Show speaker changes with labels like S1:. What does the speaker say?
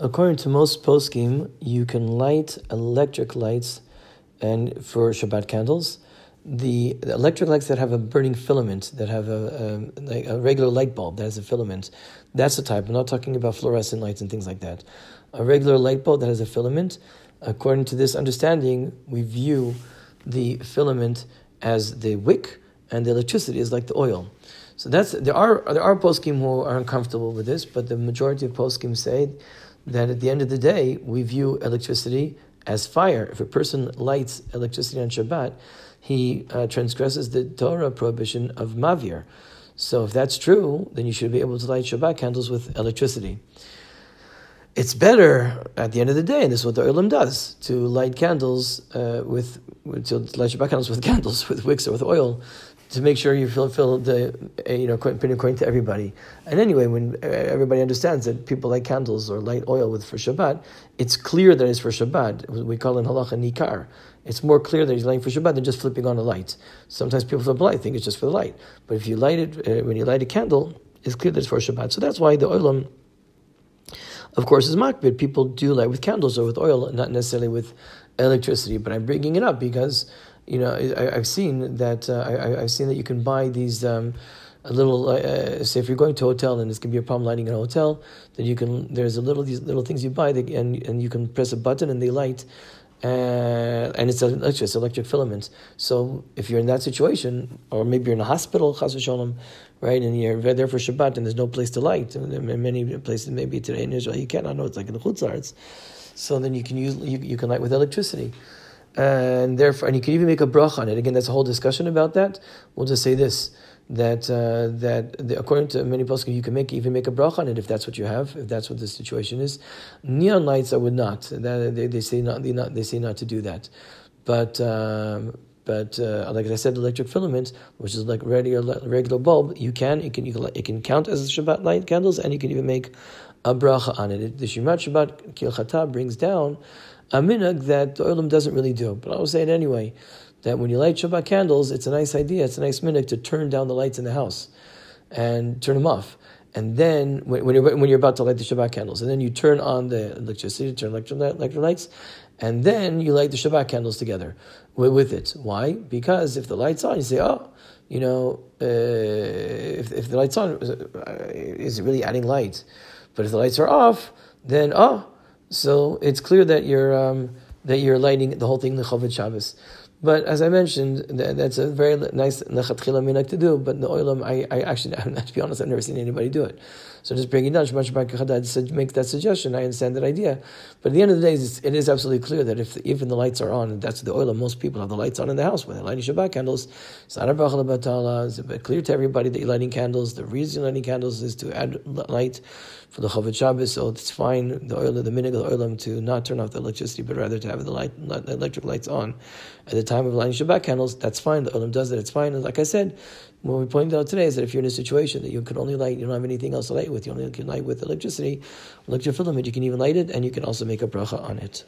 S1: According to most poskim, you can light electric lights and for Shabbat candles. The, electric lights that have a burning filament, that have a, a, like a regular light bulb that has a filament, that's the type. I'm not talking about fluorescent lights and things like that. A regular light bulb that has a filament, according to this understanding, we view the filament as the wick, and the electricity is like the oil. So that's there are there are poskim who are uncomfortable with this, but the majority of poskim say that at the end of the day, we view electricity as fire. If a person lights electricity on Shabbat, he uh, transgresses the Torah prohibition of mavir. So if that's true, then you should be able to light Shabbat candles with electricity. It's better at the end of the day, and this is what the Olam does, to light candles uh, with, to light Shabbat candles with candles, with wicks or with oil, to make sure you fulfill the, uh, you know, according to everybody. And anyway, when uh, everybody understands that people light candles or light oil with for Shabbat, it's clear that it's for Shabbat. We call it halacha nikar. It's more clear that he's lighting for Shabbat than just flipping on a light. Sometimes people flip a light, think it's just for the light. But if you light it, uh, when you light a candle, it's clear that it's for Shabbat. So that's why the oilam, of course, is makbid. People do light with candles or with oil, not necessarily with electricity. But I'm bringing it up because you know, I, have seen that uh, I, have seen that you can buy these. Um, a little, uh, say, if you're going to a hotel and it's going to be a problem lighting in a hotel, then you can. There's a little these little things you buy, that, and and you can press a button and they light, uh, and it's electric, it's electric filament. So if you're in that situation, or maybe you're in a hospital, v'sholem, right, and you're there for Shabbat and there's no place to light, in many places, maybe today in Israel, you cannot know it's like in the chutzarts. So then you can use you, you can light with electricity and therefore, and you can even make a bracha on it. Again, that's a whole discussion about that. We'll just say this: that uh, that the, according to many poskim, you can make even make a bracha on it if that's what you have, if that's what the situation is. Neon lights, I would not. That, they, they say not they, not they say not to do that, but. Um, but uh, like I said, electric filament, which is like regular regular bulb, you can it can you can it can count as Shabbat light candles, and you can even make a bracha on it. The Shimat Shabbat Kilchata brings down a minhag that the oilam doesn't really do. But I will say it anyway, that when you light Shabbat candles, it's a nice idea, it's a nice minhag to turn down the lights in the house and turn them off. And then when, you're, when you're about to light the Shabbat candles, and then you turn on the electricity, turn electrical lights, and then you light the Shabbat candles together with, with it. Why? Because if the light's on, you say, oh, you know, uh, if, if the light's on, uh, is it really adding light? But if the lights are off, then, oh, so it's clear that you're um, that you're lighting the whole thing the kavod Shabbos. But as I mentioned, that's a very nice lechatchila minhag to do. But the oilam, I, I actually, to be honest, I've never seen anybody do it. So just breaking down Shemirat Shabbat make that suggestion. I understand that idea, but at the end of the day, it is absolutely clear that if even the lights are on, and that's the oilam, most people have the lights on in the house when they're lighting Shabbat candles. It's not a bracha It's clear to everybody that you're lighting candles. The reason you're lighting candles is to add light for the kavod Shabbos, so it's fine, the oil, the minhag of the oilam, to not turn off the electricity, but rather to have the light, the electric lights on. At the time of lighting Shabbat candles, that's fine, the oilam does it, it's fine. And like I said, what we pointed out today is that if you're in a situation that you can only light, you don't have anything else to light with, you only can light with electricity, electric filament, you can even light it, and you can also make a bracha on it.